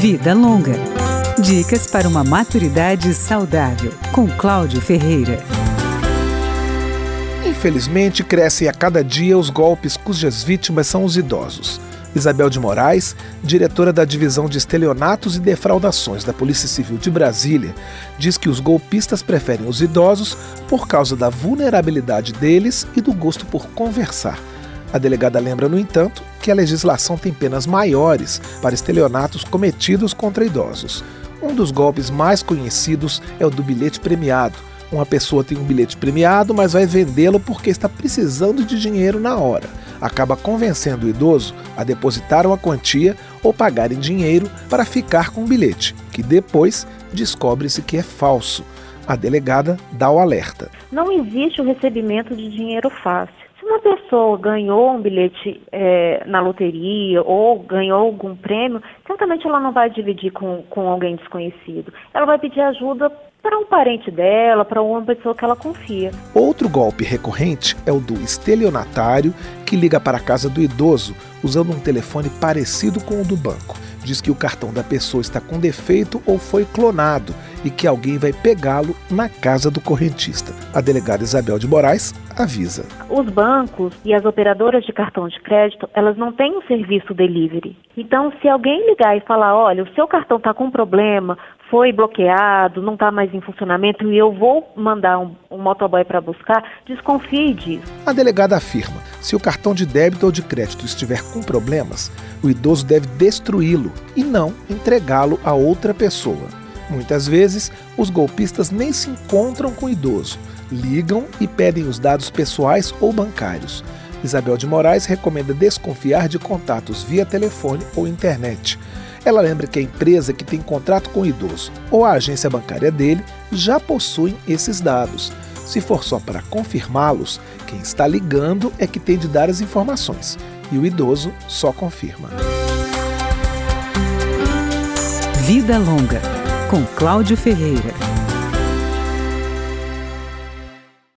Vida Longa. Dicas para uma maturidade saudável, com Cláudio Ferreira. Infelizmente, crescem a cada dia os golpes cujas vítimas são os idosos. Isabel de Moraes, diretora da Divisão de Estelionatos e Defraudações da Polícia Civil de Brasília, diz que os golpistas preferem os idosos por causa da vulnerabilidade deles e do gosto por conversar. A delegada lembra, no entanto, que a legislação tem penas maiores para estelionatos cometidos contra idosos. Um dos golpes mais conhecidos é o do bilhete premiado. Uma pessoa tem um bilhete premiado, mas vai vendê-lo porque está precisando de dinheiro na hora acaba convencendo o idoso a depositar uma quantia ou pagar em dinheiro para ficar com o bilhete, que depois descobre-se que é falso. A delegada dá o alerta. Não existe o recebimento de dinheiro fácil. Uma pessoa ganhou um bilhete é, na loteria ou ganhou algum prêmio, certamente ela não vai dividir com, com alguém desconhecido. Ela vai pedir ajuda para um parente dela, para uma pessoa que ela confia. Outro golpe recorrente é o do estelionatário que liga para a casa do idoso usando um telefone parecido com o do banco. Diz que o cartão da pessoa está com defeito ou foi clonado e que alguém vai pegá-lo na casa do correntista. A delegada Isabel de Moraes avisa. Os bancos e as operadoras de cartão de crédito, elas não têm o serviço delivery. Então, se alguém ligar e falar, olha, o seu cartão está com problema, foi bloqueado, não está mais em funcionamento e eu vou mandar um, um motoboy para buscar, desconfie disso. A delegada afirma: se o cartão de débito ou de crédito estiver com problemas, o idoso deve destruí-lo e não entregá-lo a outra pessoa. Muitas vezes, os golpistas nem se encontram com o idoso, ligam e pedem os dados pessoais ou bancários. Isabel de Moraes recomenda desconfiar de contatos via telefone ou internet. Ela lembra que a empresa que tem contrato com o idoso ou a agência bancária dele já possuem esses dados. Se for só para confirmá-los, quem está ligando é que tem de dar as informações e o idoso só confirma. Vida Longa, com Cláudio Ferreira.